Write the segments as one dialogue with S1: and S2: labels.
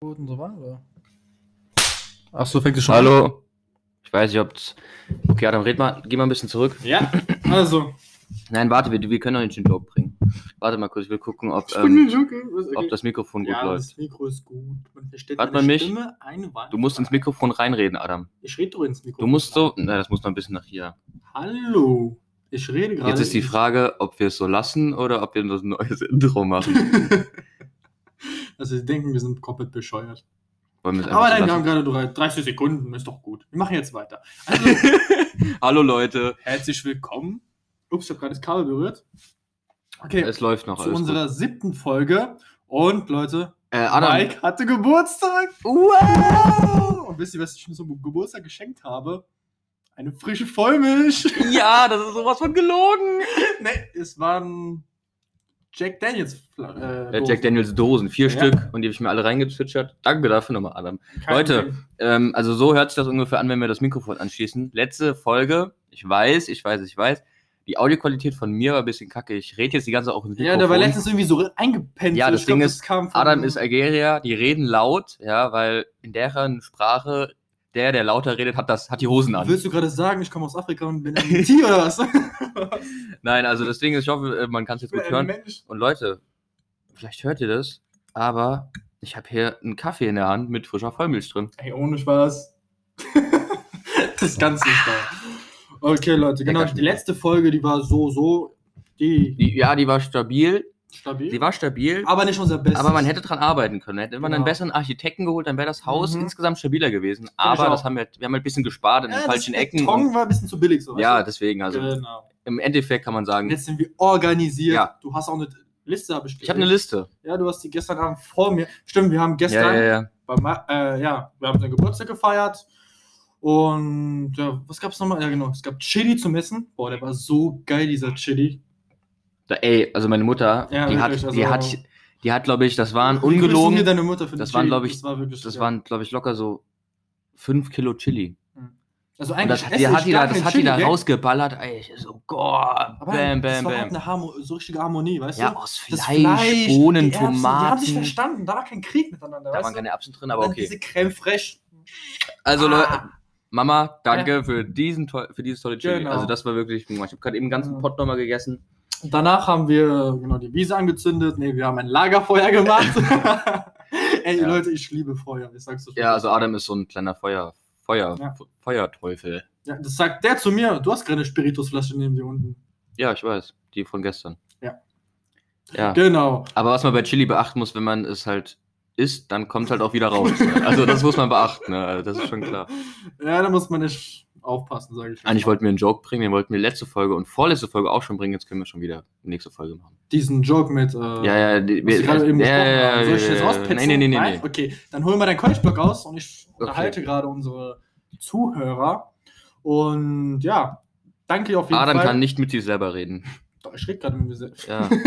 S1: und so war, oder? Ach so, fängt es schon
S2: Hallo. Ich weiß nicht, ob's. Okay, Adam, red mal, geh mal ein bisschen zurück.
S1: an? Ja, also.
S2: Nein, warte, wir, wir können noch nicht den Joke bringen. Warte mal kurz, ich will gucken, ob, ähm,
S1: okay.
S2: Ob das Mikrofon gut
S1: ja,
S2: läuft.
S1: das Mikro ist gut. Man versteht
S2: Warte
S1: meine
S2: mal mich.
S1: Stimme.
S2: Du musst ins Mikrofon reinreden, Adam.
S1: Ich rede doch ins Mikro.
S2: Du musst so. Nein, das muss noch ein bisschen nach hier.
S1: Hallo. Ich rede gerade.
S2: Jetzt ist die Frage, ob wir es so lassen oder ob wir ein neues Intro machen.
S1: also, sie denken, wir sind komplett bescheuert. Aber nein, wir haben gerade drei- 30 Sekunden. Ist doch gut. Wir machen jetzt weiter. Also,
S2: Hallo Leute.
S1: herzlich willkommen. Ups, ich habe gerade das Kabel berührt. Okay,
S2: Es läuft noch.
S1: zu unserer
S2: gut.
S1: siebten Folge. Und Leute,
S2: Äh, Adam.
S1: Mike hatte Geburtstag. Wow! Und wisst ihr, was ich ihm zum Geburtstag geschenkt habe? Eine frische Vollmilch.
S2: Ja, das ist sowas von gelogen.
S1: nee, es waren Jack Daniels. Äh,
S2: Äh,
S1: Dosen.
S2: Jack Daniels Dosen, vier
S1: Ja.
S2: Stück und die habe ich mir alle reingezwitschert. Danke dafür nochmal, Adam.
S1: Kein
S2: Leute. Ähm, also so hört sich das ungefähr an, wenn wir das Mikrofon anschließen. Letzte Folge, ich weiß, ich weiß, ich weiß. Die Audioqualität von mir war ein bisschen kacke. Ich rede jetzt die ganze Zeit auch ins Mikrofon.
S1: Ja, der war letztens irgendwie so eingepennt.
S2: Ja, das
S1: Ich glaub,
S2: Ding ist,
S1: kam von-
S2: Adam ist Algerier, die reden laut, ja, weil in deren Sprache der, der lauter redet, hat das, hat die Hosen an.
S1: Willst du gerade sagen, ich komme aus Afrika und bin ein Tier oder was?
S2: Nein, also das Ding ist, ich hoffe, äh, man kann es jetzt gut hören.
S1: Mensch.
S2: Und Leute, vielleicht hört ihr das, aber ich habe hier einen Kaffee in der Hand mit frischer Vollmilch drin.
S1: Ey, ohne Spaß. das ist ganz nicht wahr. Okay, Leute, genau. Die letzte Folge, die war so, so. Die,
S2: Die, ja, die war stabil,
S1: stabil.
S2: die war stabil.
S1: aber nicht unser Bestes.
S2: Aber man hätte dran arbeiten können. Hätte man einen
S1: Genau.
S2: besseren Architekten geholt, dann wäre das Haus
S1: Mhm.
S2: insgesamt stabiler gewesen.
S1: ich
S2: Aber das haben wir, wir haben halt ein bisschen gespart in
S1: ja,
S2: den falschen
S1: das
S2: Ecken.
S1: Beton war ein bisschen zu billig. So,
S2: ja, deswegen, also
S1: Genau.
S2: im Endeffekt kann man sagen,
S1: jetzt sind wir organisiert.
S2: Ja.
S1: Du hast auch eine Liste bestellt.
S2: ich habe eine Liste.
S1: Ja, du hast die gestern Abend vor mir. Stimmt, wir haben
S2: Ja,
S1: gestern.
S2: ja, ja.
S1: Bei, Ma- äh, ja, wir haben seinen Geburtstag gefeiert. Und ja, was gab es nochmal? Ja, genau. Es gab Chili zum Essen. Boah, der war so geil, dieser Chili.
S2: Da, ey, also meine Mutter,
S1: Ja,
S2: die, hat,
S1: wirklich,
S2: die
S1: also-
S2: hat, die hat, glaube ich, das waren ungelogen,
S1: deine Mutter für
S2: das waren,
S1: Chili?
S2: glaub ich,
S1: das war wirklich
S2: das
S1: geil.
S2: waren, glaube ich, locker so 5 Kilo Chili.
S1: Also
S2: Und
S1: eigentlich
S2: das, die hat die da, das hat die da rausgeballert, ey, so, Gott,
S1: Aber
S2: bam,
S1: das
S2: bam,
S1: war
S2: bam.
S1: eine Harmo so richtige Harmonie, weißt
S2: Ja,
S1: du?
S2: aus
S1: Das
S2: Fleisch, Bohnen,
S1: die Erbsen, Die haben sich
S2: Tomaten.
S1: verstanden, da war kein Krieg miteinander,
S2: Da waren
S1: du?
S2: keine Erbsen drin, aber okay.
S1: Diese Creme fraiche.
S2: Also,
S1: Ah.
S2: Leute, Mama, danke für, diesen für dieses tolle Chili.
S1: Genau.
S2: Also, das war wirklich, ich habe gerade eben einen ganzen
S1: Ja.
S2: Pot nochmal gegessen.
S1: Danach haben wir genau die Wiese angezündet. Nee, wir haben ein Lagerfeuer gemacht. Ey,
S2: Ja.
S1: Leute, ich liebe Feuer. Ich sag's schon.
S2: Ja, also Adam ist so ein kleiner Feuer, Feuer,
S1: Ja.
S2: Feuerteufel.
S1: Ja, das sagt der zu mir. Du hast gerade eine Spiritusflasche neben dir unten.
S2: Ja, ich weiß, die von gestern.
S1: Ja.
S2: Ja,
S1: Genau.
S2: aber was man bei Chili beachten muss, wenn man es halt isst, dann kommt es halt auch wieder raus. ne? Also das muss man beachten, ne? Also, das ist schon klar.
S1: Ja, da muss man nicht aufpassen, sage ich.
S2: Eigentlich wollten wir einen Joke bringen, den wollten wir letzte Folge und vorletzte Folge auch schon bringen, jetzt können wir schon wieder nächste Folge machen.
S1: Diesen Joke mit. Äh,
S2: Ja, ja, die,
S1: wir gerade eben
S2: ja, ja,
S1: haben. Soll ich
S2: ja,
S1: das
S2: ja, nee, nee, nee.
S1: Nein?
S2: nee.
S1: Okay, dann holen wir deinen Keuchblock raus und ich unterhalte gerade unsere Zuhörer. Und ja, danke auf jeden
S2: Adam
S1: Fall.
S2: kann nicht mit sich selber reden.
S1: Doch, ich rede gerade mit mir selbst.
S2: Ja.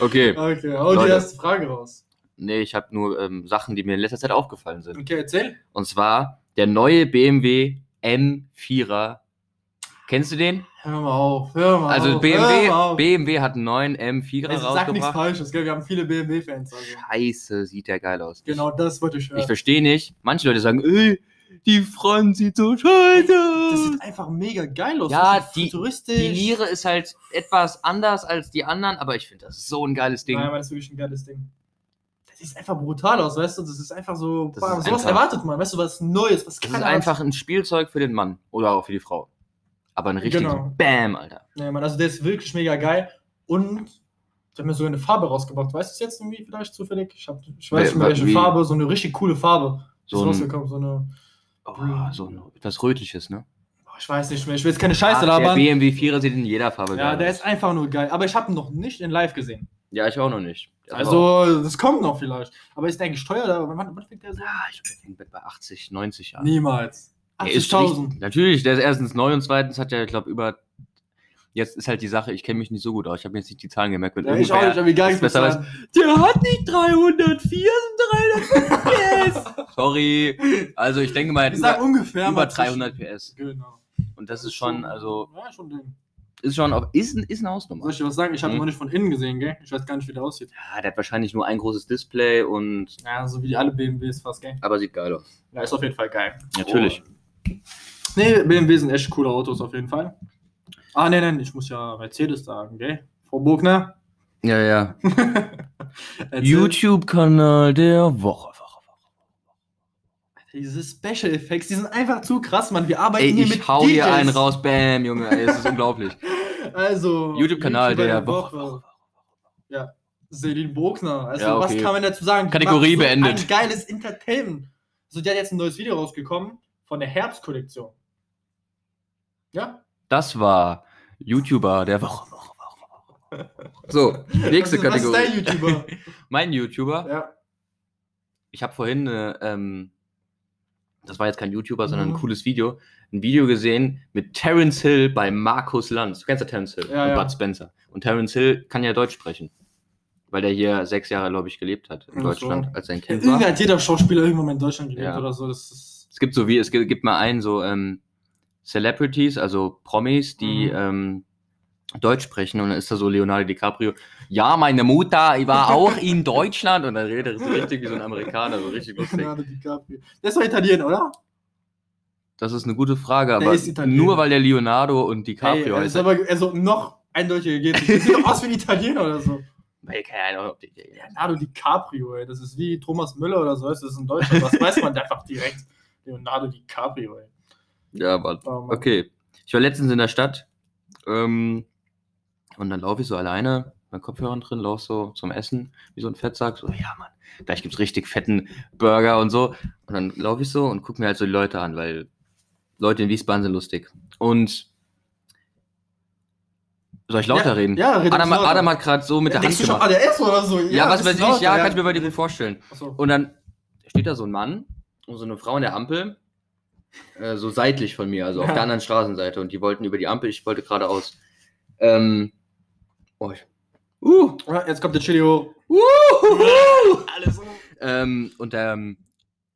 S2: Okay.
S1: okay, hau die erste Frage raus.
S2: Nee, ich habe nur ähm, Sachen, die mir in letzter Zeit aufgefallen sind.
S1: Okay, erzähl.
S2: Und zwar der neue BMW M4er. Kennst du den?
S1: Hör mal auf, hör mal
S2: Also
S1: auf.
S2: BMW,
S1: mal auf.
S2: BMW hat einen neuen M4er
S1: Also, sag nichts
S2: rausgebracht.
S1: Falsches, gell? Wir haben viele BMW-Fans. Also.
S2: Scheiße, sieht der geil aus.
S1: Genau das wollte ich hören.
S2: Ich verstehe nicht. Manche Leute sagen, ey, die Front sieht so scheiße
S1: das
S2: aus.
S1: sieht einfach mega geil aus.
S2: Ja,
S1: Das
S2: die-. Die Niere ist halt etwas anders als die anderen, aber ich finde das so ein geiles Ding.
S1: Nein, aber das ist wirklich ein geiles Ding. Sieht einfach brutal aus, weißt du? Das ist einfach so.
S2: Das
S1: sowas
S2: einfach-
S1: erwartet man, weißt du, was Neues, was
S2: Das ist einfach ein Spielzeug für den Mann oder auch für die Frau. Aber ein richtiges
S1: Genau.
S2: Bam, Alter.
S1: Nee, Mann, also der ist wirklich mega geil. Und die haben mir sogar eine Farbe rausgebracht. Weißt du es jetzt irgendwie vielleicht zufällig? Ich, hab, ich weiß nicht welche
S2: wie-
S1: Farbe, so eine richtig coole Farbe.
S2: So
S1: ist rausgekommen, so eine.
S2: Oh, so ein, etwas Rötliches, ne?
S1: Ich weiß nicht mehr, ich will jetzt keine Scheiße
S2: Ach, der
S1: labern.
S2: BMW 4er sieht in jeder Farbe
S1: Ja,
S2: geil
S1: der
S2: aus.
S1: ist einfach nur geil. Aber ich habe ihn noch nicht in live gesehen.
S2: Ja, ich auch noch nicht.
S1: Also, das kommt noch vielleicht. Aber ist der? Oder wann, wann fängt der so?
S2: Ja, ich glaube, der fängt bei 80, 90 an.
S1: Niemals.
S2: Der ist
S1: 80.000.
S2: richtig- Natürlich, der ist erstens neu und zweitens hat er, ich glaube, über. Jetzt ist halt die Sache, ich kenne mich nicht so gut aus. Ich habe mir jetzt nicht die Zahlen gemerkt. wenn
S1: Ja, ich auch nicht, aber
S2: es
S1: ich
S2: besser weiß. Der hat nicht 304, sondern 305 PS. Sorry. Also ich denke mal, er hat über,
S1: ungefähr
S2: über
S1: mal
S2: 300 PS.
S1: Genau.
S2: Und das ist schon, also
S1: Ja, schon Ding.
S2: Ist schon auf, ist, ein- ist eine Hausnummer.
S1: Soll ich dir was sagen? Ich habe
S2: Mhm.
S1: ihn noch nicht von innen gesehen, gell? Ich weiß gar nicht, wie der aussieht.
S2: Ja, der hat wahrscheinlich nur ein großes Display und.
S1: Ja, so wie alle BMWs fast, gell?
S2: Aber sieht geil aus.
S1: Ja, ist auf jeden Fall geil.
S2: Natürlich.
S1: Oh. Nee, BMW sind echt coole Autos auf jeden Fall. Ah, nee, nee, ich muss ja Mercedes sagen, gell? Frau Bogner.
S2: Ja, ja. YouTube-Kanal der Woche.
S1: Diese Special Effects, die sind einfach zu krass, Mann. Wir arbeiten
S2: Ey,
S1: hier
S2: ich
S1: mit
S2: hau hier
S1: DJs.
S2: einen raus, bam, Junge, ey, es ist unglaublich.
S1: Also,
S2: YouTube-Kanal
S1: YouTuber
S2: der Woche.
S1: Ja, Selin Bogner. Also,
S2: Ja, okay.
S1: was kann man dazu sagen? Die
S2: Kategorie
S1: so
S2: beendet.
S1: Ein geiles Entertainment. Also, die hat jetzt ein neues Video rausgekommen von der Herbstkollektion. Ja?
S2: Das war YouTuber der Woche. Woche, Woche, Woche. So, nächste Kategorie.
S1: Was ist dein YouTuber?
S2: Mein YouTuber.
S1: ja.
S2: Ich habe vorhin, äh, ähm, das war jetzt kein YouTuber, sondern ein
S1: Mhm.
S2: cooles Video, ein Video gesehen mit Terence Hill bei Markus Lanz. Du kennst ja Terence Hill
S1: Ja,
S2: und
S1: ja.
S2: Bud Spencer. Und Terence Hill kann ja Deutsch sprechen, weil der hier sechs Jahre, glaube ich, gelebt hat in
S1: Ach so.
S2: Deutschland, als er ein Kind
S1: Irgendwie
S2: war.
S1: hat jeder Schauspieler irgendwann mal in Deutschland gelebt
S2: Ja.
S1: oder so.
S2: Es gibt so wie, es gibt, gibt mal einen so ähm, Celebrities, also Promis, die
S1: Mhm.
S2: ähm, Deutsch sprechen und dann ist da so Leonardo DiCaprio. Ja, meine Mutter war auch in Deutschland und dann redet er so richtig wie so ein Amerikaner, so richtig lustig.
S1: Leonardo DiCaprio. Der ist doch Italiener, oder?
S2: Das ist eine gute Frage,
S1: Der
S2: aber nur weil der Leonardo und
S1: Ey,
S2: DiCaprio
S1: er
S2: heißt.
S1: ist aber also noch eindeutiger geht. nicht. Der sieht doch aus wie ein Italiener oder so.
S2: Weil, keine Ahnung, ob die,
S1: Leonardo DiCaprio, ey. Das ist wie Thomas Müller oder so. Das ist in Deutschland. Das weiß man einfach direkt. Leonardo DiCaprio, ey.
S2: ja, aber
S1: Oh, Mann.
S2: okay. Ich war letztens in der Stadt ähm, und dann laufe ich so alleine, mit Kopfhörern drin, laufe so zum Essen, wie so ein Fettsack. So, ja, Mann, gleich gibt's richtig fetten Burger und so. Und dann laufe ich so und gucke mir halt so die Leute an, weil Leute in Wiesbaden sind lustig. Und soll ich lauter
S1: ja,
S2: reden?
S1: Ja, red
S2: Adam,
S1: lauter.
S2: Adam hat gerade so mit der Hand
S1: Denkst du schon
S2: gemacht.
S1: ADS oder so?
S2: Ja, was weiß ich,
S1: lauter,
S2: ja, kann ich mir bei dir vorstellen.
S1: Achso.
S2: Und dann steht da so ein Mann und so eine Frau an der Ampel, äh, so seitlich von mir, also auf
S1: Ja.
S2: der anderen Straßenseite. Und die wollten über die Ampel, ich wollte geradeaus. Ähm, oh, ich, uh,
S1: Ja, Jetzt kommt der Chili hoch.
S2: uh,
S1: Alles
S2: ähm, und ähm,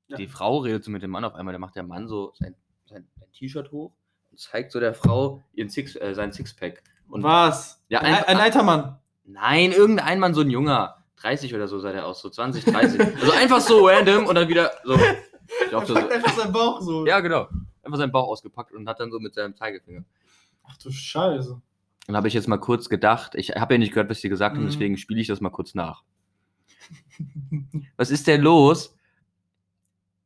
S1: Ja.
S2: die Frau redet so mit dem Mann auf einmal, da macht der Mann so sein, sein, sein T-Shirt hoch und zeigt so der Frau ihren Six, äh, sein Sixpack. Und
S1: Was?
S2: Ja,
S1: ein, ein alter Mann.
S2: Nein, irgendein Mann, so ein Junger. 30 oder so sah der aus, so 20, 30. also einfach so random und dann wieder so. Ich glaub,
S1: Er
S2: so,
S1: packt einfach seinen Bauch so.
S2: ja, genau. Einfach seinen Bauch ausgepackt und hat dann so mit seinem Zeigefinger.
S1: Ach du Scheiße.
S2: Dann habe ich jetzt mal kurz gedacht, ich habe ja nicht gehört, was die gesagt haben,
S1: Mhm.
S2: deswegen spiele ich das mal kurz nach. Was ist denn los?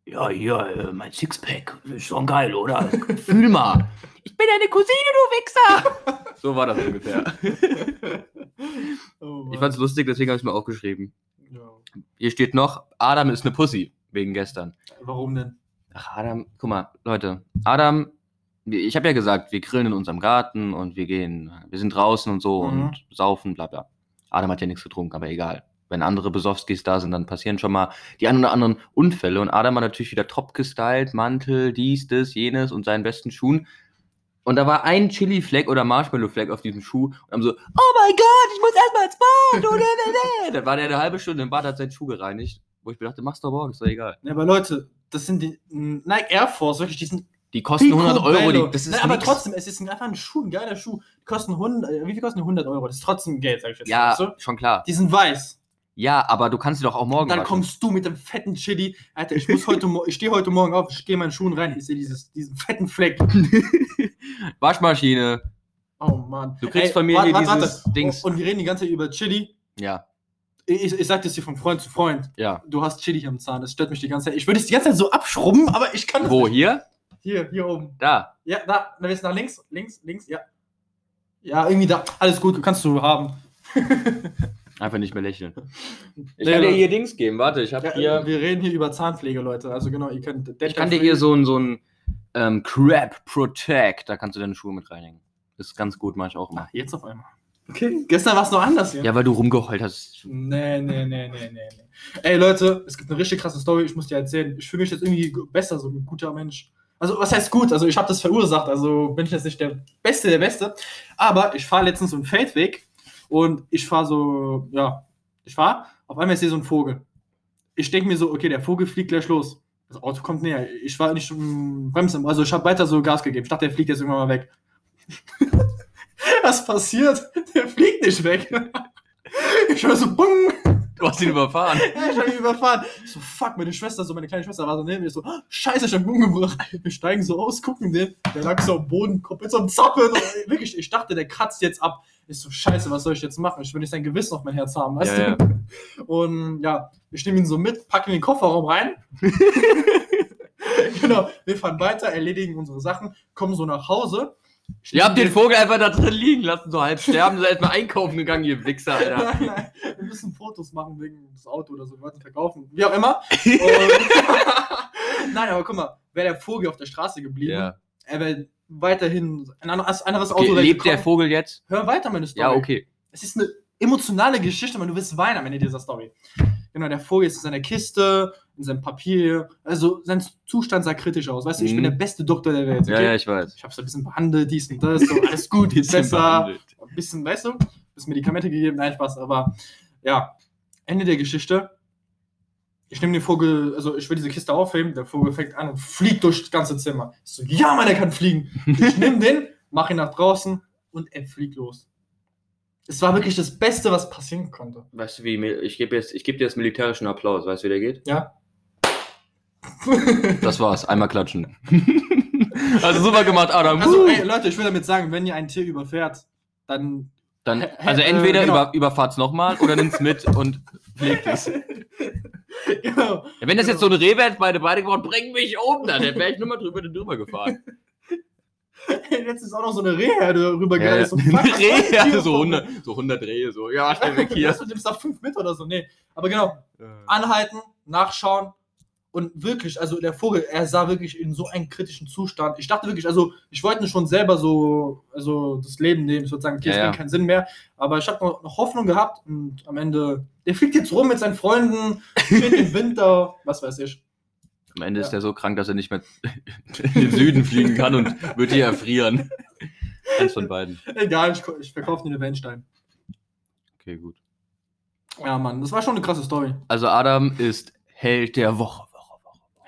S2: Ja, hier, äh, mein Sixpack. Ist schon geil, oder? Fühl mal. Ich bin deine Cousine, du Wichser. So war das ungefähr.
S1: Oh,
S2: Ich fand's lustig, deswegen habe ich es mir aufgeschrieben.
S1: Ja.
S2: Hier steht noch, Adam ist eine Pussy, wegen gestern.
S1: Warum denn?
S2: Ach, Adam, guck mal, Leute, Adam, ich habe ja gesagt, wir grillen in unserem Garten und wir gehen, wir sind draußen und so
S1: Mhm.
S2: und saufen, bla bla. Adam hat ja nichts getrunken, aber egal. Wenn andere Besowskis da sind, dann passieren schon mal die ein oder anderen Unfälle. Und Adam hat natürlich wieder top gestylt, Mantel, dies, das, jenes und seinen besten Schuhen. Und da war ein Chili-Fleck oder Marshmallow-Fleck auf diesem Schuh und haben so, oh mein Gott, ich muss erstmal ins Bad. Oh. Dann war der eine halbe Stunde im Bad, hat seinen Schuh gereinigt, wo ich mir dachte, mach's doch morgen, ist doch egal.
S1: Ja, aber Leute, das sind die Nike Air Force, wirklich, die sind
S2: Die kosten 100 Euro, die, das ist
S1: Nein, aber
S2: nix.
S1: trotzdem, es ist ein, einfach ein Schuh, ein geiler Schuh. Die kosten 100, äh, wie viel kosten die 100 Euro? Das ist trotzdem Geld, sag ich jetzt.
S2: Ja,
S1: weißt du?
S2: schon klar.
S1: Die sind weiß.
S2: Ja, aber du kannst sie doch auch morgen
S1: Und dann
S2: waschen.
S1: kommst du mit dem fetten Chili. Alter, ich muss heute, Mo- ich stehe heute Morgen auf, ich gehe in meinen Schuhen rein, ich sehe dieses, diesen fetten Fleck.
S2: Waschmaschine.
S1: Oh Mann.
S2: Du kriegst von mir hier dieses Dings.
S1: Und, wir reden die ganze Zeit über Chili.
S2: Ja,
S1: Ich, ich, sag das hier von Freund zu Freund.
S2: ja.
S1: Du hast Chili am Zahn, das stört mich die ganze Zeit. Ich würde es die ganze Zeit so abschrubben, aber ich kann
S2: Wo,
S1: nicht.
S2: hier?
S1: Hier, hier oben.
S2: Da.
S1: Ja, da, dann jetzt nach links, links, links, ja. Ja, irgendwie da. Alles gut, kannst du haben.
S2: Einfach nicht mehr lächeln. Ich
S1: Nee,
S2: kann dir hier Dings geben. Warte, ich habe
S1: Ja,
S2: hier.
S1: Wir reden hier über Zahnpflege, Leute. Also genau, ihr könnt.
S2: Ich kann dir hier so ein, so ein ähm, Crab Protect. Da kannst du deine Schuhe mit reinigen. Das ist ganz gut, mache ich auch immer.
S1: Ach, jetzt auf einmal. Okay, gestern war es noch anders hier.
S2: Ja, weil du rumgeheult hast.
S1: Nee, nee, nee, nee, nee, nee. Ey, Leute, es gibt eine richtig krasse Story, ich muss dir erzählen. Ich fühle mich jetzt irgendwie besser, so ein guter Mensch. Also, was heißt gut? Also, ich habe das verursacht, also bin ich jetzt nicht der Beste, der Beste. Aber ich fahre letztens so einen Feldweg und ich fahre so, ja, ich fahre, auf einmal ist hier so ein Vogel. Ich denke mir so, okay, der Vogel fliegt gleich los. Das Auto kommt näher. Ich war nicht bremsen, also ich habe weiter so Gas gegeben. Ich dachte, der fliegt jetzt irgendwann mal weg. Was passiert? Der fliegt nicht weg. Ich höre so, bung.
S2: Du hast ihn überfahren.
S1: Ja, ich hab ihn überfahren. Ich so, fuck, meine Schwester, so meine kleine Schwester war so neben mir, so, "Ah, scheiße, ich hab ihn umgebracht. Wir steigen so aus, gucken den, der lag so am Boden, komplett so am Zappeln. Und wirklich, ich dachte, der kratzt jetzt ab. Ich so, scheiße, was soll ich jetzt machen? Ich will nicht sein Gewissen auf mein Herz haben, weißt
S2: Ja,
S1: du? Und ja, wir nehmen ihn so mit, packen in den Kofferraum rein. genau, wir fahren weiter, erledigen unsere Sachen, kommen so nach Hause.
S2: Ihr habt den Vogel einfach da drin liegen lassen, so halb sterben, seid mal einkaufen gegangen, ihr Wichser, Alter.
S1: Nein, nein, wir müssen Fotos machen wegen des Autos oder so, wir wollten verkaufen. Wie auch immer. Nein, aber guck mal, wäre der Vogel auf der Straße geblieben,
S2: Ja.
S1: er wäre weiterhin ein anderes, anderes
S2: Okay,
S1: Auto wäre
S2: lebt der. Vogel jetzt?
S1: Hör weiter, meine Story.
S2: Ja, okay.
S1: Es ist eine emotionale Geschichte, man, du wirst weinen am Ende dieser Story. Genau, der Vogel ist in seiner Kiste, in seinem Papier. Also sein Zustand sah kritisch aus. Weißt du, ich
S2: Mhm.
S1: bin der beste Doktor der Welt.
S2: Ja, ja, ich weiß.
S1: Ich habe so ein bisschen behandelt, dies und das, so, alles gut, ist
S2: Bisschen
S1: besser.
S2: behandelt.
S1: Ein bisschen, weißt du, ein bisschen Medikamente gegeben, nein, Spaß. Aber ja, Ende der Geschichte. Ich nehme den Vogel, also ich will diese Kiste aufheben, der Vogel fängt an und fliegt durch das ganze Zimmer. Ich so, ja, Mann, er kann fliegen. Ich nehme den, mache ihn nach draußen und er fliegt los. Es war wirklich das Beste, was passieren konnte.
S2: Weißt du, wie, ich gebe jetzt, ich gebe dir jetzt militärischen Applaus, weißt du, wie der geht?
S1: Ja.
S2: Das war's, einmal klatschen. also super gemacht, Adam.
S1: Also, ey, Leute, ich will damit sagen, wenn ihr ein Tier überfährt, dann.
S2: Dann, also
S1: äh,
S2: entweder
S1: genau.
S2: über, überfahrt's nochmal oder nimmt's mit und pflegt es.
S1: genau.
S2: Ja, wenn das jetzt so eine Reh wäre, beide beide geworden, bring mich um, dann wäre ich nur mal drüber, drüber gefahren.
S1: Jetzt ist auch noch so eine Rehherde rüber
S2: Ja.
S1: So, das Tier
S2: so
S1: vor
S2: 100, so 100 Rehe, so, ja, schnell weg hier.
S1: Du nimmst da fünf mit oder so. Nee. Aber genau, anhalten, nachschauen und wirklich, also der Vogel, er sah wirklich in so einem kritischen Zustand. Ich dachte wirklich, also ich wollte schon selber so, also das Leben nehmen, sozusagen, okay,
S2: Ja,
S1: es
S2: ja.
S1: keinen Sinn mehr. Aber ich habe noch, noch Hoffnung gehabt und am Ende, der fliegt jetzt rum mit seinen Freunden, steht im Winter, was weiß ich.
S2: Am Ende ist
S1: Ja.
S2: er so krank, dass er nicht mehr in den Süden fliegen kann und wird hier erfrieren. Eins von beiden.
S1: Egal, ich, ich verkaufe den Eventstein.
S2: Okay, gut.
S1: Ja, Mann, das war schon eine krasse Story.
S2: Also Adam ist Held der Woche.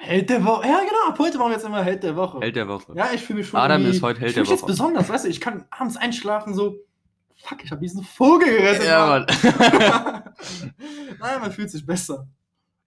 S2: Woche, Woche.
S1: Held der Woche. Ja, genau, ab heute machen wir jetzt immer Held der Woche.
S2: Held der Woche.
S1: Ja, ich fühle mich schon.
S2: Adam ist heute Held
S1: ich fühl
S2: der
S1: mich jetzt
S2: Woche.
S1: besonders, weißt du, ich kann abends einschlafen, so, fuck, ich habe diesen Vogel gerettet.
S2: Ja,
S1: Mann. Nein, man fühlt sich besser.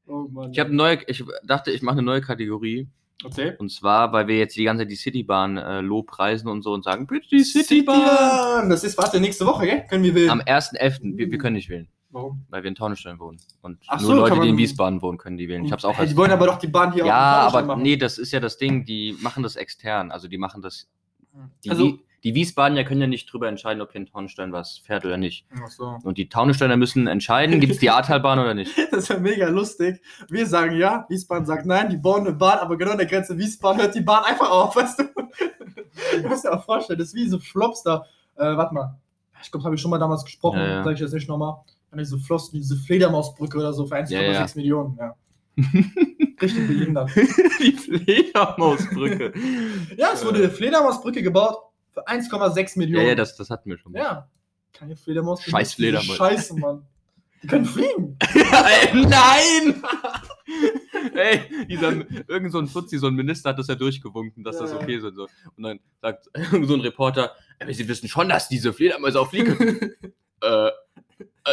S1: Oh Mann.
S2: Ich neue, ich dachte, ich mache eine neue Kategorie.
S1: Okay.
S2: Und zwar, weil wir jetzt die ganze Zeit die Citybahn äh, lobpreisen und so und sagen, bitte die Citybahn.
S1: Citybahn. Das ist, warte, nächste Woche, gell? Können wir wählen.
S2: Am 1.11. Wir, wir können nicht wählen,
S1: Warum?
S2: weil wir in Taunusstein wohnen. Und
S1: Ach
S2: nur
S1: so,
S2: Leute, die in Wiesbaden wohnen, können die wählen. Ich hab's auch
S1: Hey,
S2: erst-
S1: die wollen aber doch die Bahn hier
S2: Ja, aber
S1: machen.
S2: nee, das ist ja das Ding, die machen das extern. Also die machen das. Die,
S1: Also,
S2: die Wiesbadener können ja nicht drüber entscheiden, ob hier in Taunusstein was fährt oder nicht.
S1: Ach so.
S2: Und die Taunussteiner müssen entscheiden, gibt es die Ahrtalbahn oder nicht.
S1: Das ist ja mega lustig. Wir sagen ja, Wiesbaden sagt nein, die bauen eine Bahn, aber genau an der Grenze Wiesbaden hört die Bahn einfach auf, weißt du? Du musst dir auch vorstellen, das ist wie so Flops da. Äh, warte mal. Ich glaube, habe ich schon mal damals gesprochen,
S2: Ja, ja.
S1: sage ich jetzt nicht nochmal. So Flops, diese Fledermausbrücke oder so für 1,6
S2: Ja, ja.
S1: Millionen, ja. Richtig behindert.
S2: die Fledermausbrücke.
S1: Ja, es wurde eine Fledermausbrücke gebaut für 1,6 Millionen.
S2: Ja, ja, das, das hatten wir schon mal.
S1: Ja. Keine Fledermaus.
S2: Scheiß Fledermaus.
S1: Scheiße, Mann. Die können fliegen.
S2: Ey, Nein! Ey, dieser, irgend so ein Fuzzi, so ein Minister hat das ja durchgewunken, dass das
S1: Ja.
S2: okay ist und so. Und dann sagt so ein Reporter, "Aber Sie wissen schon, dass diese Fledermäuse auch fliegen äh, äh,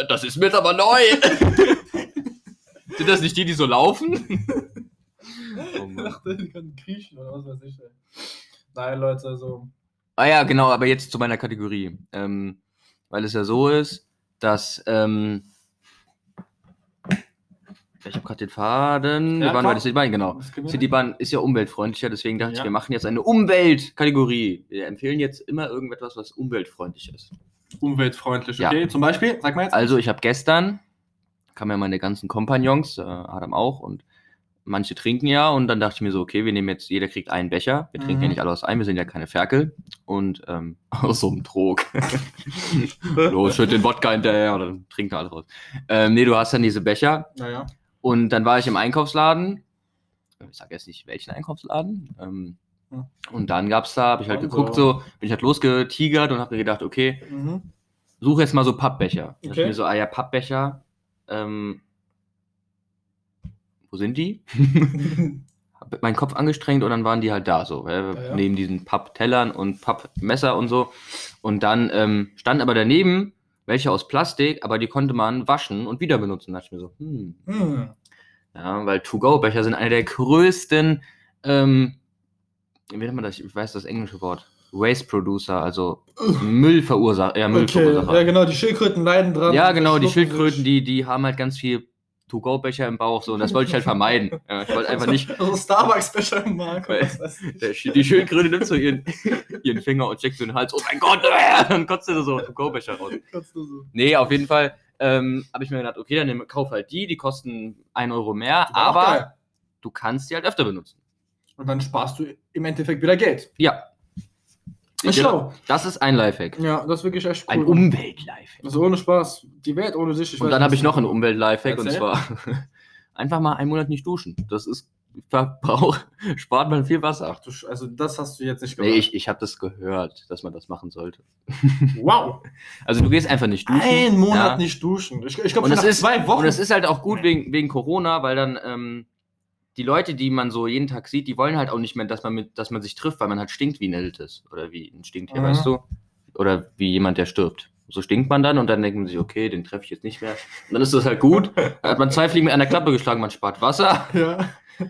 S2: das ist mir jetzt aber neu. Sind das nicht die, die so laufen? oh
S1: Ich dachte, die können kriechen oder was weiß ich. Nein, Leute, so.
S2: Ah ja, genau, aber jetzt zu meiner Kategorie. Ähm, weil es ja so ist, dass. Ähm, ich habe gerade den Faden.
S1: Ja,
S2: wir waren
S1: klar.
S2: bei der Citybahn, genau. Citybahn ist ja umweltfreundlicher, deswegen dachte ich,
S1: Ja.
S2: wir machen jetzt eine Umweltkategorie. Wir empfehlen jetzt immer irgendetwas, was umweltfreundlich ist.
S1: Umweltfreundlich,
S2: Ja.
S1: okay? Zum Beispiel, sag mal jetzt.
S2: Also, ich habe gestern, kamen ja meine ganzen Kompagnons, äh, Adam auch, und manche trinken ja, und dann dachte ich mir so, okay, wir nehmen jetzt, jeder kriegt einen Becher. Wir trinken ja
S1: Mhm.
S2: nicht alle aus einem, wir sind ja keine Ferkel. Und ähm, aus so einem Trog. Los, schütt den Wodka hinterher, und dann trinkt er alles raus. Ähm, nee, du hast dann diese Becher,
S1: Naja.
S2: und dann war ich im Einkaufsladen. Ich sag jetzt nicht welchen Einkaufsladen. Ähm,
S1: Hm.
S2: Und dann gab's da, habe ich halt
S1: Also.
S2: geguckt, so, bin ich halt losgetigert und habe mir gedacht, okay,
S1: Mhm.
S2: suche jetzt mal so Pappbecher.
S1: Okay.
S2: Ich mir so, ah ja, Pappbecher. Ähm, wo sind die? meinen Kopf angestrengt und dann waren die halt da so, äh,
S1: Ja, ja.
S2: neben diesen Papptellern und Pappmesser und so. Und dann ähm, stand aber daneben welche aus Plastik, aber die konnte man waschen und wieder benutzen. Da dachte ich mir so, hm,
S1: Hm.
S2: ja, weil To-Go-Becher sind einer der größten, ähm, wie nennt man das? Ich weiß das englische Wort. Waste Producer, also Müllverursacher. Ja,
S1: Okay,
S2: Müllverursacher.
S1: ja genau, die Schildkröten leiden dran.
S2: Ja, genau, die Schildkröten, die, die haben halt ganz viel To-Go-Becher im Bauch, so, und das wollte ich halt vermeiden. Ja, ich wollte einfach nicht,
S1: Also Starbucks-Becher im Markt.
S2: Die Schildkröte nimmt so ihren, ihren Finger und steckt so in den Hals, oh mein Gott, äh, dann kotzt er so To-Go-Becher raus.
S1: Kannst du so.
S2: Nee, auf jeden Fall ähm, habe ich mir gedacht, okay, dann kauf halt die, die kosten 1 Euro mehr, aber
S1: geil.
S2: du kannst die halt öfter benutzen.
S1: Und dann sparst du im Endeffekt wieder Geld.
S2: Ja.
S1: Ist schlau.
S2: Das ist ein Lifehack.
S1: Ja, das ist wirklich echt cool.
S2: Ein Umwelt-Lifehack.
S1: Also ohne Spaß. Die Welt ohne sich. ich
S2: Und
S1: weiß
S2: dann habe ich noch einen
S1: was-
S2: Umwelt-Lifehack und zwar einfach mal einen Monat nicht duschen. Das ist Verbrauch, spart man viel Wasser.
S1: Ach, du, Sch- also das hast du jetzt nicht
S2: Nee, ich, ich habe das gehört, dass man das machen sollte.
S1: Wow.
S2: Also du gehst einfach nicht duschen.
S1: Ein Monat
S2: ja.
S1: nicht duschen. Ich, ich glaube,
S2: es ist,
S1: zwei Wochen.
S2: und es ist halt auch gut wegen, wegen Corona, weil dann ähm, die Leute, die man so jeden Tag sieht, die wollen halt auch nicht mehr, dass man, mit, dass man sich trifft, weil man halt stinkt wie ein Iltis. Oder wie ein Stinktier,
S1: Mhm.
S2: weißt du? Oder wie jemand, der stirbt. So stinkt man dann und dann denkt man sich, okay, den treffe ich jetzt nicht mehr. Und dann ist das halt gut. Dann hat man zwei Fliegen mit einer Klappe geschlagen, man spart Wasser.
S1: ja.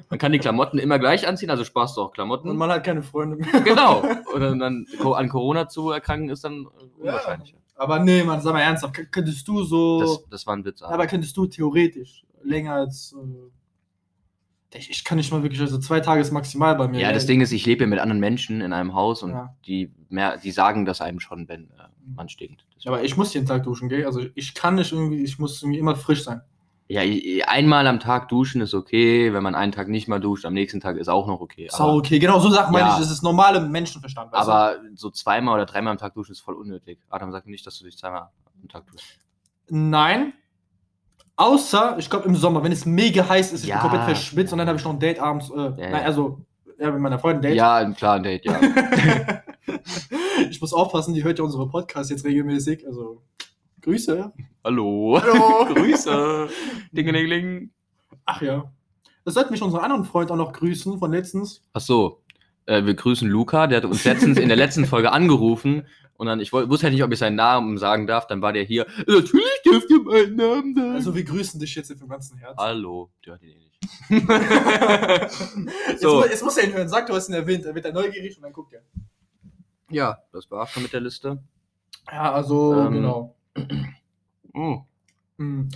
S2: Man kann die Klamotten immer gleich anziehen, also sparst du auch Klamotten.
S1: Und man hat keine Freunde mehr.
S2: genau. Und dann, an Corona zu erkranken ist dann äh, unwahrscheinlicher.
S1: Aber nee, man, sag mal ernsthaft. Könntest du so.
S2: Das, das war ein Witz.
S1: aber könntest du theoretisch länger als. Äh, ich, ich kann nicht mal wirklich. Also zwei Tage ist maximal bei mir.
S2: Ja, das Ding ist, ich lebe ja mit anderen Menschen in einem Haus und
S1: Ja.
S2: die, mehr, die sagen das einem schon, wenn äh, man stinkt.
S1: Ja, aber ich muss jeden Tag duschen, gell? Also ich kann nicht irgendwie. Ich muss irgendwie immer frisch sein.
S2: ja, einmal am Tag duschen ist okay, wenn man einen Tag nicht mal duscht, am nächsten Tag ist auch noch okay.
S1: Ist auch okay. Genau, so sagt man
S2: Ja.
S1: nicht. Das ist normale Menschenverstand. weißt du?
S2: aber so zweimal oder dreimal am Tag duschen ist voll unnötig. Adam sagt nicht, dass du dich zweimal am Tag duschst.
S1: Nein. Außer, ich glaube, im Sommer, wenn es mega heiß ist, ich
S2: Ja.
S1: bin komplett verschwitzt und dann habe ich noch ein Date abends. Äh, nein,
S2: ja.
S1: also, ja, mit meiner Freundin Date.
S2: Ja, ein klar, Date, ja.
S1: ich muss aufpassen, die hört ja unsere Podcasts jetzt regelmäßig. Also, Grüße.
S2: Hallo.
S1: Hallo.
S2: Grüße. Dingelingeling.
S1: Ach ja. Das sollten mich unseren anderen Freund auch noch grüßen von letztens.
S2: Ach so. Äh, wir grüßen Luca, der hat uns letztens in der letzten Folge angerufen und dann, ich wusste halt nicht, ob ich seinen Namen sagen darf, dann war der hier. Natürlich dürft ihr meinen Namen sagen.
S1: Also, wir grüßen dich jetzt vom ganzen Herzen.
S2: Hallo. Der hat ihn eh nicht.
S1: Jetzt,
S2: so.
S1: mu- jetzt muss er ihn hören. Sag, du hast ihn erwähnt. Er wird dann neugierig und dann guckt er.
S2: Ja, das war's schon mit der Liste.
S1: Ja, also,
S2: Ähm,
S1: genau.
S2: Oh.
S1: Hm.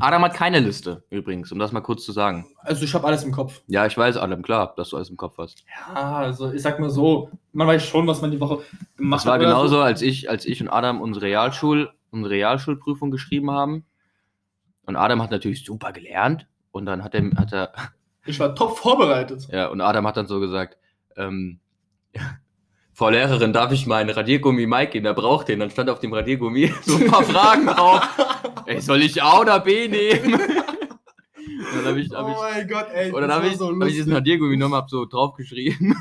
S2: Adam hat keine Liste, übrigens, um das mal kurz zu sagen.
S1: Also, ich habe alles im Kopf.
S2: Ja, ich weiß, Adam, klar, dass du alles im Kopf hast.
S1: Ja, also, ich sag mal so, man weiß schon, was man die Woche gemacht
S2: Das war
S1: hat oder
S2: genauso, als ich, als ich und Adam unsere Realschul, unsere Realschulprüfung geschrieben haben. Und Adam hat natürlich super gelernt. Und dann hat er, hat er,
S1: Ich war top vorbereitet.
S2: ja, und Adam hat dann so gesagt, ähm, Frau Lehrerin, darf ich meinen Radiergummi Mike geben? Er braucht den. Dann stand auf dem Radiergummi so ein paar Fragen drauf. Ey, soll ich A oder B nehmen? Dann habe ich, hab
S1: oh
S2: ich,
S1: mein Gott, ey.
S2: und dann habe ich,
S1: so
S2: hab ich
S1: lustig.
S2: diesen Radiergummi genommen, habe so draufgeschrieben,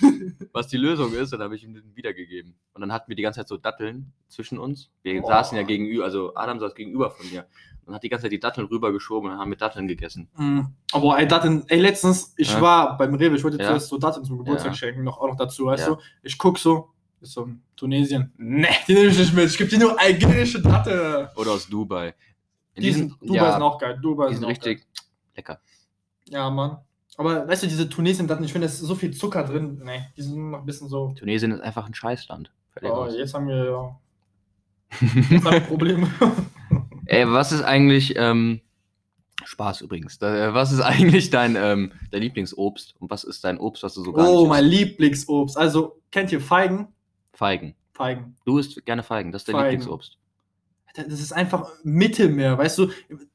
S2: was die Lösung ist, und dann habe ich ihm den wiedergegeben. Und dann hatten wir die ganze Zeit so Datteln zwischen uns. Wir
S1: Oh.
S2: saßen ja gegenüber, also Adam saß gegenüber von mir. Und hat die ganze Zeit die Datteln rübergeschoben und haben mit Datteln gegessen.
S1: Mm. Aber ey, Datteln, ey, letztens, ich
S2: Ja.
S1: war beim Rewe, ich wollte
S2: Ja.
S1: zuerst so Datteln zum Geburtstag
S2: Ja.
S1: schenken, noch, auch noch dazu, weißt du? Ich guck so, ist so Tunesien. Ne, die nehme ich nicht mit. Ich gebe dir nur algerische Datte.
S2: Oder aus Dubai. In
S1: Die sind, Dubai
S2: ja,
S1: sind auch geil. Dubai
S2: die sind
S1: auch
S2: richtig lecker.
S1: Geil. Ja, Mann. Aber weißt du, diese Tunesien-Datten, ich finde, da ist so viel Zucker drin. Ne, die sind noch ein bisschen so.
S2: Tunesien ist einfach ein Scheißland.
S1: Oh, jetzt haben wir ja. Jetzt haben wir Probleme.
S2: Ey, was ist eigentlich, ähm, Spaß übrigens, äh, was ist eigentlich dein, ähm, dein Lieblingsobst? Und was ist dein Obst, was du so gar
S1: oh, mein? Lieblingsobst. Also, kennt ihr Feigen?
S2: Feigen.
S1: Feigen.
S2: Du isst gerne Feigen, das ist dein
S1: Feigen.
S2: Lieblingsobst.
S1: Das ist einfach Mittelmeer, weißt du?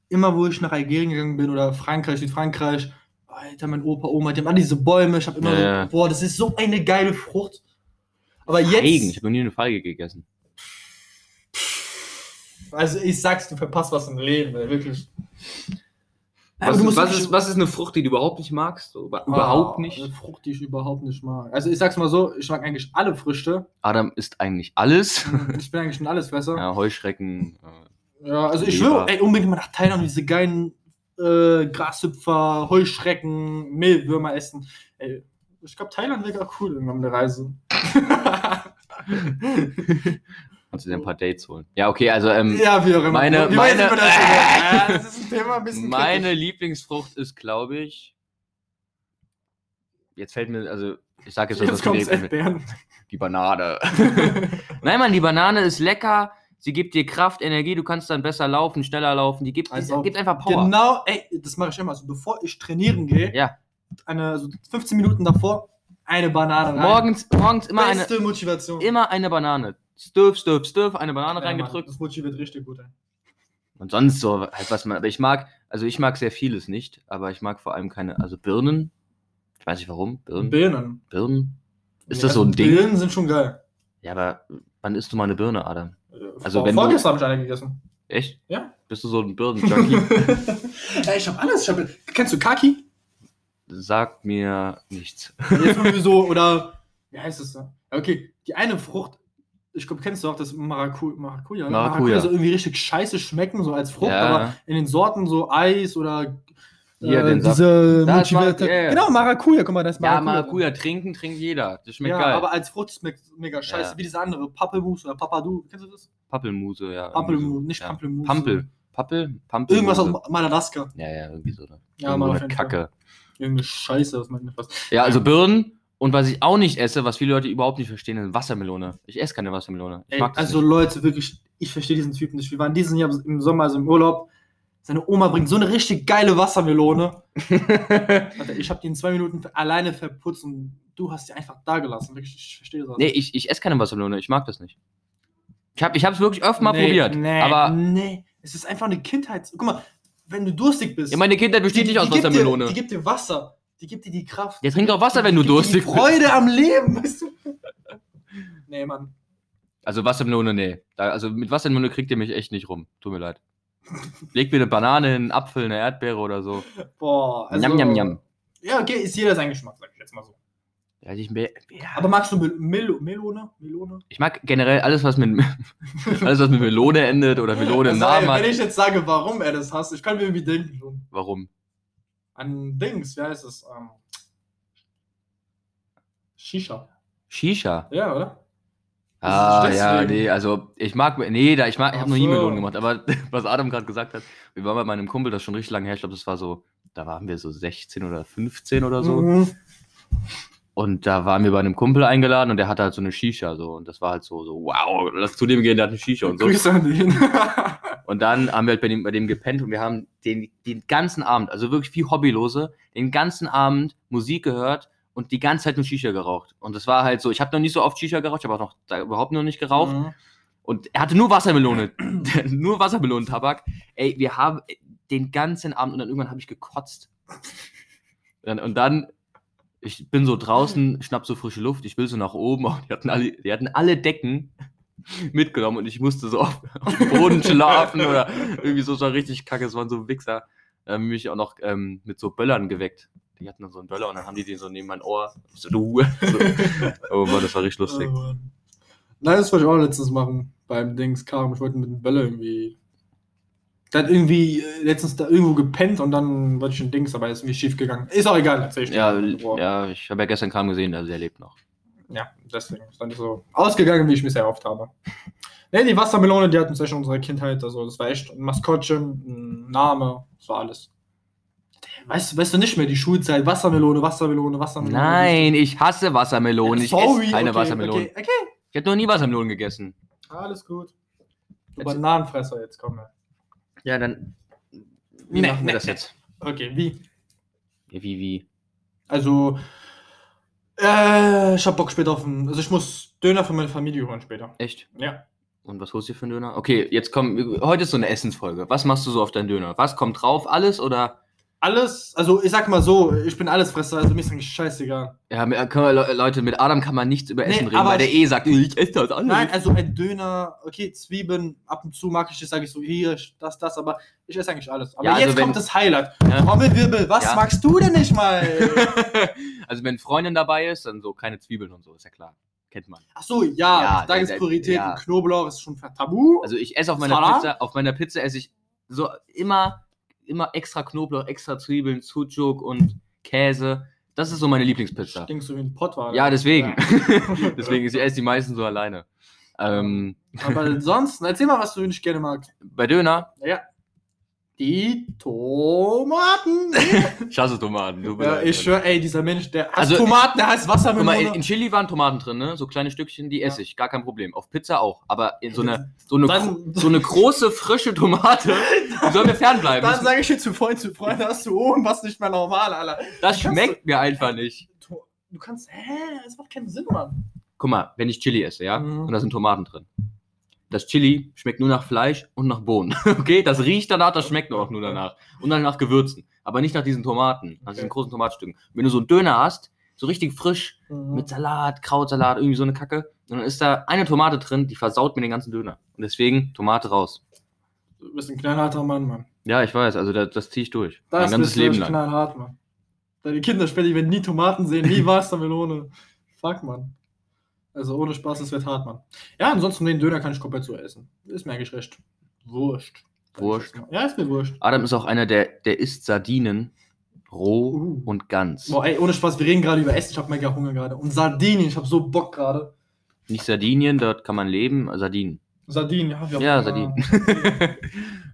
S1: Immer wo ich nach Algerien gegangen bin oder Frankreich, Südfrankreich, Alter, mein Opa, Oma, die haben alle diese Bäume. Ich habe immer
S2: Ja,
S1: so, boah, das ist so eine geile Frucht. Aber
S2: Feigen, ich
S1: jetzt,
S2: habe noch nie eine Feige gegessen.
S1: also ich sag's, du verpasst was im Leben, ey, wirklich.
S2: Was, ist, was, ist, was ist eine Frucht, die du überhaupt nicht magst?
S1: Ah,
S2: überhaupt nicht?
S1: Eine Frucht, die ich überhaupt nicht mag. Also ich sag's mal so, ich mag eigentlich alle Früchte.
S2: Adam isst eigentlich alles.
S1: Ich bin eigentlich ein Allesfresser. Ja,
S2: ja, Heuschrecken. Äh,
S1: also ich
S2: Leber.
S1: will ey, unbedingt mal nach Thailand diese geilen äh, Grashüpfer, Heuschrecken, Mehlwürmer essen. Ey, ich glaube, Thailand wäre gar cool irgendwann eine Reise.
S2: Kannst du dir ein paar Dates holen? Ja, okay, also ähm,
S1: ja, wie auch immer.
S2: Meine-
S1: Wie
S2: meine-
S1: das ja, das ist ein Thema ein bisschen
S2: meine
S1: kritisch.
S2: Lieblingsfrucht ist, glaube ich. Jetzt fällt mir, also ich sage jetzt, was
S1: Jetzt
S2: Gerät-
S1: Erdbeeren.
S2: die Banane. Nein, Mann, die Banane ist lecker. Sie gibt dir Kraft, Energie. Du kannst dann besser laufen, schneller laufen. Die gibt,
S1: Also,
S2: die gibt einfach Power.
S1: Genau, ey, das mache ich immer. Also bevor ich trainieren gehe,
S2: Ja.
S1: eine, also 15 Minuten davor, eine Banane rein.
S2: Morgens, morgens immer eine,
S1: Beste Motivation.
S2: immer eine Banane. Stirf, stirf, stirf, eine Banane
S1: Ja,
S2: reingedrückt.
S1: Mann, das motiviert richtig gut. Ey.
S2: Und sonst so, halt was man, aber ich mag, also ich mag sehr vieles nicht, aber ich mag vor allem keine, also Birnen. Ich weiß nicht warum. Birnen.
S1: Birnen.
S2: Birnen. Ist
S1: Nee,
S2: das so
S1: also
S2: ein Ding?
S1: Birnen sind schon geil.
S2: Ja, aber wann isst du mal eine Birne, Adam? Also
S1: Vor-
S2: wenn du-
S1: Vorgestern habe ich eine gegessen.
S2: Echt?
S1: Ja.
S2: Bist du so ein Birnen-Junkie?
S1: Ey, ich habe alles. Ich hab, kennst du Kaki?
S2: Sagt mir nichts.
S1: Jetzt irgendwie so, oder wie heißt es da? Okay, die eine Frucht, ich glaube, kennst du auch das Maracu Maracuja. ne?
S2: Maracuja.
S1: so irgendwie richtig scheiße schmecken, so als Frucht,
S2: Ja.
S1: aber in den Sorten so Eis oder
S2: Hier,
S1: äh, diese motivierte.
S2: ja, ja.
S1: Genau, Maracuja, guck mal, das ist
S2: Ja,
S1: Maracuja.
S2: Maracuja trinken, trinkt jeder. Das schmeckt
S1: ja,
S2: geil.
S1: aber als Frucht schmeckt es mega scheiße,
S2: Ja.
S1: wie diese andere, Pappelmus oder Papadu, kennst du das?
S2: Pappelmuse, ja. So.
S1: nicht
S2: ja.
S1: Pampelmus.
S2: Pampel. Pappel? Pampel.
S1: Irgendwas aus Madagaskar.
S2: Ja, ja, irgendwie so. Ne?
S1: Ja,
S2: Irgendwo. Kacke.
S1: Irgendeine Scheiße, was man was.
S2: Ja, also Birnen. Und was ich auch nicht esse, was viele Leute überhaupt nicht verstehen, ist Wassermelone. Ich esse keine Wassermelone. Ich
S1: Ey, also
S2: nicht.
S1: Leute, wirklich, ich verstehe diesen Typen nicht. Wir waren diesen Jahr im Sommer, also im Urlaub. Seine Oma bringt so eine richtig geile Wassermelone. Alter, ich habe die in zwei Minuten alleine verputzt und du hast die einfach da gelassen. Wirklich, ich verstehe das.
S2: nee, ich, ich esse keine Wassermelone. Ich mag das nicht. Ich habe es wirklich öfter mal
S1: Nee,
S2: probiert.
S1: Nee,
S2: aber
S1: nee, es ist einfach eine Kindheit. Guck mal, wenn du durstig bist.
S2: ja, meine Kindheit besteht nicht aus
S1: gibt
S2: Wassermelone.
S1: Dir, die gibt dir Wasser. Die gibt dir die Kraft.
S2: Ja, trink doch Wasser, wenn du durstig
S1: die
S2: bist.
S1: Freude am Leben, weißt du? Nee, Mann.
S2: Also Wassermelone, nee. Da, also mit Wassermelone kriegt ihr mich echt nicht rum. Tut mir leid. Legt mir eine Banane, einen Apfel, eine Erdbeere oder so.
S1: Boah, also.
S2: Njam, njam, njam.
S1: Ja, okay, ist jeder sein Geschmack, sag ich jetzt mal so.
S2: Ja, ich, ja.
S1: Aber magst du Mel Mel Melone? Melone?
S2: ich mag generell alles, was mit alles, was mit Melone endet oder Melone im
S1: Also,
S2: Namen hat.
S1: wenn ich jetzt sage, warum er das hasst, ich kann mir irgendwie denken schon.
S2: Warum?
S1: An Dings, wie heißt es? Ähm, Shisha.
S2: Shisha.
S1: Ja, oder?
S2: Ah, ja, nee, also ich mag, nee, da, ich mag, ich habe noch nie. Melonen gemacht, aber was Adam gerade gesagt hat, wir waren bei meinem Kumpel, das schon richtig lange her, ich glaube, das war so, da waren wir so 16 oder 15 oder so.
S1: Mhm.
S2: Und da waren wir bei einem Kumpel eingeladen und der hatte halt so eine Shisha so und das war halt so, so wow, lass zu dem gehen, der hat eine Shisha und so.
S1: Grüße an den.
S2: Und dann haben wir halt bei dem, bei dem gepennt und wir haben den, den ganzen Abend, also wirklich wie Hobbylose, den ganzen Abend Musik gehört und die ganze Zeit nur Shisha geraucht. Und das war halt so, ich habe noch nicht so oft Shisha geraucht, ich habe auch noch da überhaupt noch nicht geraucht.
S1: Mhm.
S2: Und er hatte nur Wassermelone, nur Wassermelonentabak. Ey, wir haben den ganzen Abend und dann irgendwann habe ich gekotzt. Dann, und dann, ich bin so draußen, schnapp so frische Luft, ich will so nach oben. Und die hatten alle, die hatten alle Decken mitgenommen und ich musste so auf, auf dem Boden schlafen oder irgendwie so, war richtig kacke, es waren so Wichser. Haben mich auch noch ähm, mit so Böllern geweckt. Die hatten dann so einen Böller und dann haben die den so neben mein Ohr. So, du. So. Oh Mann, das war richtig lustig.
S1: Oh. Nein, das wollte ich auch letztens machen beim Dings Karim. Ich wollte mit dem Bälle irgendwie. Der hat irgendwie äh, letztens da irgendwo gepennt und dann wollte ich ein Dings, aber ist irgendwie schief gegangen. Ist auch egal, erzähl ich dir.
S2: Ja, ja, ich habe ja gestern Kram gesehen, also er lebt noch.
S1: Ja, deswegen ist dann nicht so ausgegangen, wie ich mir sehr oft habe. Ne, die Wassermelone, die hat uns echt in unserer Kindheit, also das war echt ein Maskottchen, ein Name, das war alles. Weißt, du- weißt du nicht mehr, die Schulzeit, Wassermelone, Wassermelone, Wassermelone.
S2: Nein, ich hasse Wassermelonen.
S1: Ja,
S2: Ich esse keine
S1: okay,
S2: Wassermelonen.
S1: Okay, okay,
S2: Ich habe noch nie Wassermelonen gegessen.
S1: alles gut. Du
S2: Jetzt-
S1: Bananenfresser, jetzt komm mal.
S2: Ja, dann. Wie
S1: Nee,
S2: machen wir
S1: nee,
S2: das jetzt?
S1: Okay, wie?
S2: Ja, wie, wie?
S1: Also, äh, ich hab Bock später auf einen, also ich muss Döner für meine Familie holen später.
S2: Echt?
S1: Ja.
S2: Und was holst du für einen Döner? Okay, jetzt komm. Heute ist so eine Essensfolge. Was machst du so auf deinen Döner? Was kommt drauf? Alles oder?
S1: Alles, also ich sag mal so, ich bin Allesfresser, also mir ist eigentlich scheißegal.
S2: Ja, Le- Leute, mit Adam kann man nichts über
S1: Nee,
S2: Essen reden,
S1: aber
S2: weil der eh sagt, ich esse das alles.
S1: Nein, also ein Döner, okay, Zwiebeln, ab und zu mag ich das, sage ich so, hier, das, das, aber ich esse eigentlich alles. Aber
S2: Ja, also
S1: jetzt
S2: wenn-
S1: kommt das Highlight.
S2: Ja.
S1: Trommelwirbel, was
S2: Ja.
S1: magst du denn nicht mal?
S2: also wenn Freundin dabei ist, dann so keine Zwiebeln und so, ist ja klar. Kennt man.
S1: Ach so, ja,
S2: Ja,
S1: Tagespriorität,
S2: ja.
S1: Knoblauch ist schon tabu.
S2: Also ich esse auf meiner? Pizza, auf meiner Pizza esse ich so immer immer extra Knoblauch, extra Zwiebeln, Sucuk und Käse. Das ist so meine Lieblingspizza.
S1: Stinkst du wie ein Pottwal.
S2: Ja, deswegen.
S1: Ja.
S2: deswegen ich esse die meisten so alleine. Ähm,
S1: Aber ansonsten, erzähl mal, was du nicht gerne magst.
S2: bei Döner,
S1: Ja. Die Tomaten.
S2: ich hasse Tomaten. mir
S1: ja, ich schwör, ey, dieser Mensch, der hasst
S2: Also,
S1: Tomaten, der heißt
S2: Guck mal, in, in Chili waren Tomaten drin, ne? So kleine Stückchen, die esse ich, gar kein Problem. Auf Pizza auch. Aber in so eine, so eine,
S1: Dann-
S2: so eine große, frische Tomate, die soll mir fernbleiben.
S1: Dann sage ich dir zu Freund zu Freund, hast du oben was nicht mehr normal, Alter.
S2: das schmeckt mir einfach nicht.
S1: Du kannst, hä, das macht keinen Sinn, Mann.
S2: Guck mal, wenn ich Chili esse, ja,
S1: Mhm.
S2: und da sind Tomaten drin. Das Chili schmeckt nur nach Fleisch und nach Bohnen. Okay, das riecht danach, das schmeckt auch nur danach. Und dann nach Gewürzen. Aber nicht nach diesen Tomaten, nach
S1: Okay.
S2: diesen großen Tomatstücken. Wenn du so einen Döner hast, so richtig frisch,
S1: Mhm.
S2: mit Salat, Krautsalat, irgendwie so eine Kacke, und dann ist da eine Tomate drin, die versaut mir den ganzen Döner. Und deswegen Tomate raus.
S1: Du bist ein knallharter Mann, Mann.
S2: Ja, ich weiß, also das, das ziehe ich durch.
S1: Das
S2: mein ganzes
S1: bist
S2: Leben lang.
S1: knallhart, Mann. Deine Kinder später, die werden nie Tomaten sehen, nie Wassermelone. Fuck, Mann. Also ohne Spaß, das wird hart, Mann. Ja, ansonsten den Döner kann ich komplett so essen. Ist mir eigentlich recht. Wurscht.
S2: Wurscht.
S1: Ja, ist mir wurscht.
S2: Adam ist auch einer, der, der isst Sardinen roh
S1: Uh.
S2: und ganz.
S1: Boah, ey, ohne Spaß, wir reden gerade über Essen, ich hab mega Hunger gerade. Und Sardinen, ich hab so Bock gerade.
S2: Nicht Sardinien, dort kann man leben, Sardinen.
S1: Sardinen, ja, wir haben
S2: Ja. Sardinen.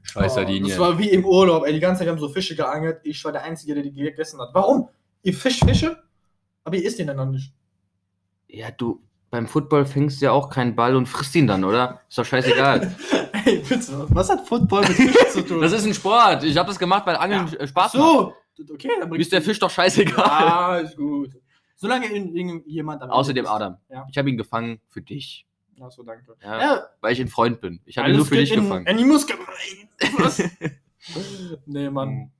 S2: Scheiß
S1: Oh,
S2: Sardinien.
S1: Das war wie im Urlaub, ey. Die ganze Zeit haben so Fische geangelt. Ich war der Einzige, der die gegessen hat. Warum? Ihr fischt Fische? Aber ihr isst ihn dann nicht.
S2: Ja, du, beim Football fängst du ja auch keinen Ball und frisst ihn dann, oder? Ist doch scheißegal.
S1: Ey, bitte, was hat Football mit Fisch zu tun?
S2: Das ist ein Sport. Ich habe das gemacht, weil Angeln
S1: Ja.
S2: Spaß macht.
S1: so. Okay, dann
S2: ist der Fisch doch scheißegal.
S1: Ja, ist gut. Solange irgendjemand am
S2: Außerdem. Adam,
S1: Ja.
S2: ich habe ihn gefangen für dich.
S1: Ach so, danke.
S2: Ja,
S1: Ja,
S2: Weil ich ein Freund bin. Ich habe ihn nur für dich gefangen.
S1: rein. Was? nee, Mann.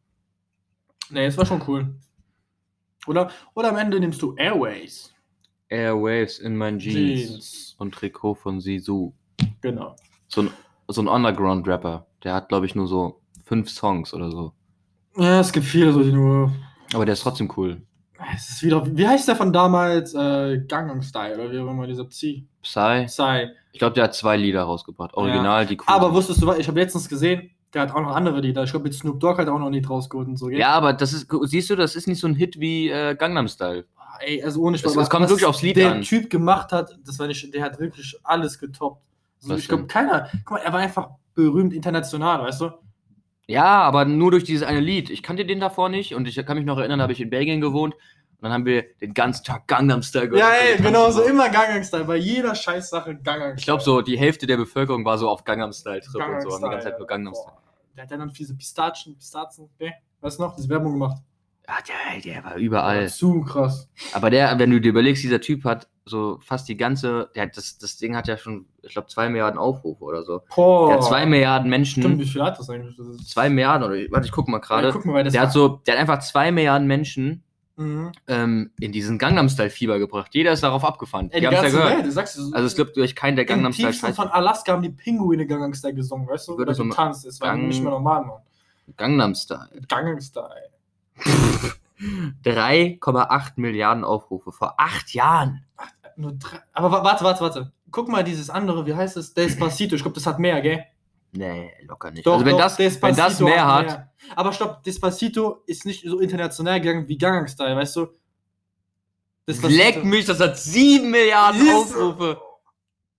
S1: Nee, es war schon cool. Oder, oder am Ende nimmst du Airways.
S2: Airwaves in meinen Jeans.
S1: Jeans.
S2: Und Trikot von Sisu.
S1: Genau.
S2: So ein, so ein Underground-Rapper. Der hat, glaube ich, nur so fünf Songs oder so.
S1: Ja, es gibt viele, so die nur.
S2: Aber der ist trotzdem cool.
S1: Es ist wieder. Wie heißt der von damals? Äh, Gangnam Style oder wie auch immer dieser Psy.
S2: Psy.
S1: Psy.
S2: Ich glaube, der hat zwei Lieder rausgebracht. Original, die cool
S1: Aber wusstest du was? Ich habe letztens gesehen, der hat auch noch andere Lieder. Ich glaube, mit Snoop Dogg hat er auch noch Lied rausgeholt und so. gell?
S2: Ja, aber das ist, siehst du, das ist nicht so ein Hit wie äh, Gangnam Style.
S1: Ey, also ohne Spaß.
S2: Es- es kommt
S1: was
S2: wirklich aufs Lied
S1: der
S2: an.
S1: Typ gemacht hat, das war nicht, der hat wirklich alles getoppt. Also ich glaube, keiner. Guck mal, er war einfach berühmt international, weißt du?
S2: Ja, aber nur durch dieses eine Lied. Ich kannte den davor nicht und ich kann mich noch erinnern, da habe ich in Belgien gewohnt und dann haben wir den ganzen Tag Gangnam Style
S1: Ja,
S2: gehört.
S1: ey,
S2: Und
S1: genau, so immer Gangnam Style. Bei jeder Scheißsache Gangnam Style.
S2: Ich glaube, so die Hälfte der Bevölkerung war so auf Gangnam Style Trip und so. Haben die ganze Zeit nur Gangnam Style.
S1: Boah. Der hat ja dann diese Pistazien, Pistazien, ne? Weißt du noch, diese Werbung gemacht.
S2: Ja, der, der war überall.
S1: Zu krass.
S2: Aber der, wenn du dir überlegst, dieser Typ hat so fast die ganze, der hat das, das Ding hat ja schon, ich glaube, zwei Milliarden Aufrufe oder so.
S1: Boah.
S2: Der hat zwei Milliarden
S1: Stimmt, wie
S2: Menschen,
S1: viel hat das eigentlich? Das ist,
S2: zwei Milliarden oder, warte, ich guck mal
S1: ja,
S2: gerade.
S1: das
S2: Der hat so, der hat einfach zwei Milliarden Menschen
S1: Mhm.
S2: ähm, in diesen Gangnam Style Fieber gebracht. Jeder ist darauf abgefahren.
S1: Ey,
S2: die
S1: die
S2: haben's ja
S1: ganze
S2: gehört.
S1: Welt, du sagst es.
S2: Also es gibt durch keinen der Gangnam Style
S1: tiefsten
S2: Scheiß.
S1: von Alaska haben die Pinguine Gangnam Style gesungen, weißt du? Oder
S2: so
S1: getanzt. Es war nicht mehr normal, Mann.
S2: Gangnam Style.
S1: Gangnam Style.
S2: 3,8 Milliarden Aufrufe vor acht Jahren.
S1: Nur drei. Aber wa- warte, warte, warte. Guck mal dieses andere, wie heißt es? Despacito. Ich glaube, das hat mehr, gell?
S2: Nee, locker nicht.
S1: Doch,
S2: also wenn,
S1: doch,
S2: das, wenn das mehr hat,
S1: Aber stopp, Despacito ist nicht so international gegangen wie Style, weißt du?
S2: leck mich, das hat 7 Milliarden? Aufrufe.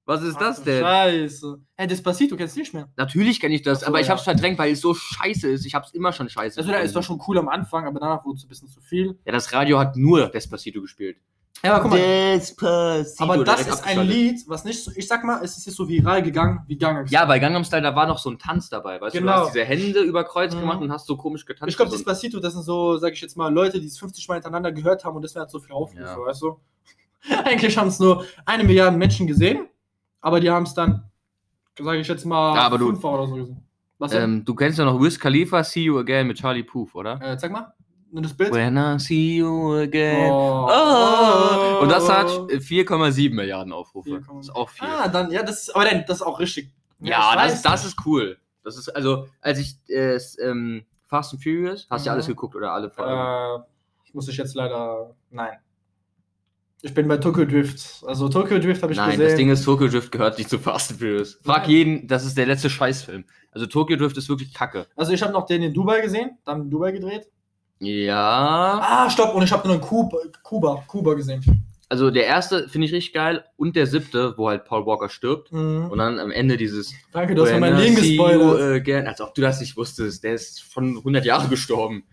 S2: Was ist das denn?
S1: Scheiße. Hey, Despacito kennst du nicht mehr.
S2: Natürlich kenne ich das,
S1: so,
S2: aber ich
S1: ja.
S2: hab's verdrängt, weil es so scheiße ist. Ich hab's immer schon scheiße.
S1: Also, da ist doch schon cool am Anfang, aber danach wurde es ein bisschen zu viel.
S2: ja, das Radio hat nur Despacito gespielt.
S1: Ja, aber guck mal.
S2: Despacito.
S1: Aber das ist ein. Lied, was nicht so, ich sag mal, es ist nicht so viral gegangen wie Gangnam Style.
S2: Ja, bei Gangnam Style, da war noch so ein Tanz dabei, weißt du?
S1: Genau.
S2: Du hast diese Hände über Kreuz
S1: Mhm.
S2: gemacht und hast so komisch getanzt.
S1: Ich glaube,
S2: so.
S1: Despacito, das sind so, sag ich jetzt mal, Leute, die es 50 Mal hintereinander gehört haben und deswegen hat so viel Aufrufe,
S2: Ja.
S1: weißt du? Eigentlich haben es nur eine Milliarde Menschen gesehen, aber die haben es dann, sage ich jetzt mal,
S2: Ja, aber du-
S1: fünfmal oder so gesehen. Was
S2: ähm, du kennst ja noch Wiz Khalifa, See You Again mit Charlie Puth, oder?
S1: äh, zeig mal, nur das Bild.
S2: When I see you again.
S1: Oh.
S2: Oh. Und das hat äh, 4,7 Milliarden Aufrufe.
S1: 4,7.
S2: ist auch viel.
S1: Ah, dann, ja, das ist, aber dann, das ist auch richtig.
S2: ja,
S1: ich
S2: das,
S1: weiß
S2: das ist cool. Das ist, also, als ich äh, ähm, Fast and Furious, hast du ja
S1: Mhm.
S2: alles geguckt oder alle Folgen?
S1: Äh, ich muss dich jetzt leider, nein. Ich bin bei Tokyo Drift. Also Tokyo Drift habe ich
S2: Nein,
S1: gesehen.
S2: das Ding ist, Tokyo Drift gehört nicht zu Fast and Furious. Frag
S1: Nein.
S2: jeden, das ist der letzte Scheißfilm. Also Tokyo Drift ist wirklich kacke.
S1: also ich habe noch den in Dubai gesehen, dann in Dubai gedreht.
S2: Ja.
S1: Ah, stopp, und ich habe nur in Kuba, Kuba, Kuba gesehen.
S2: Also der erste finde ich richtig geil und der siebte, wo halt Paul Walker stirbt.
S1: Mhm.
S2: Und dann am Ende dieses.
S1: Danke, du hast mir mein Leben
S2: see you
S1: gespoilert.
S2: again, als ob du das nicht wusstest. Der ist schon 100 Jahre gestorben.